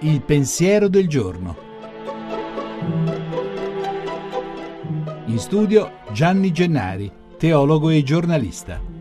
Il pensiero del giorno. In studio Gianni Gennari, teologo e giornalista.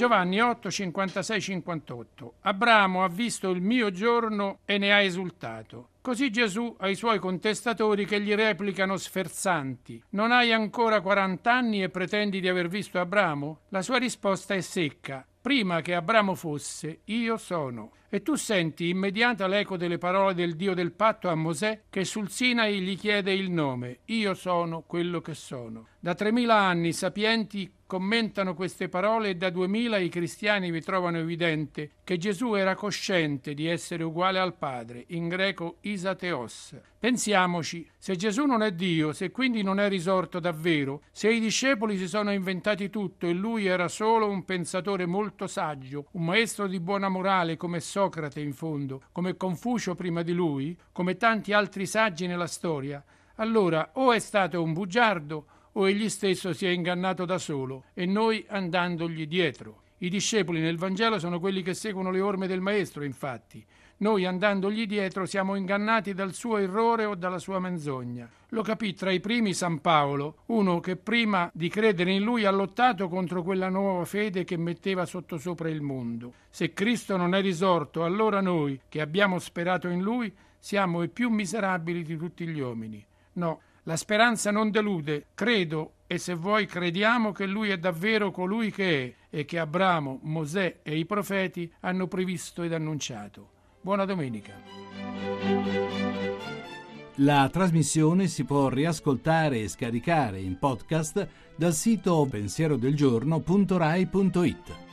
Giovanni 8, 56, 58. Abramo ha visto il mio giorno e ne ha esultato. Così Gesù ai suoi contestatori che gli replicano sferzanti: Non hai ancora 40 anni e pretendi di aver visto Abramo? La sua risposta è secca. Prima che Abramo fosse, io sono. E tu senti immediata l'eco delle parole del Dio del patto a Mosè che sul Sinai gli chiede il nome, io sono quello che sono. Da 3000 anni i sapienti commentano queste parole e da 2000 i cristiani vi trovano evidente che Gesù era cosciente di essere uguale al Padre, in greco isateos. Pensiamoci, se Gesù non è Dio, se quindi non è risorto davvero, se i discepoli si sono inventati tutto e lui era solo un pensatore molto saggio, un maestro di buona morale come Socrate in fondo, come Confucio prima di lui, come tanti altri saggi nella storia, allora o è stato un bugiardo o egli stesso si è ingannato da solo e noi andandogli dietro. I discepoli nel Vangelo sono quelli che seguono le orme del Maestro, infatti. Noi andandogli dietro siamo ingannati dal suo errore o dalla sua menzogna. Lo capì tra i primi San Paolo, uno che prima di credere in lui ha lottato contro quella nuova fede che metteva sottosopra il mondo. Se Cristo non è risorto, allora noi, che abbiamo sperato in lui, siamo i più miserabili di tutti gli uomini. No, la speranza non delude, credo e se vuoi crediamo che lui è davvero colui che è e che Abramo, Mosè e i profeti hanno previsto ed annunciato. Buona domenica. La trasmissione si può riascoltare e scaricare in podcast dal sito pensierodelgiorno.rai.it.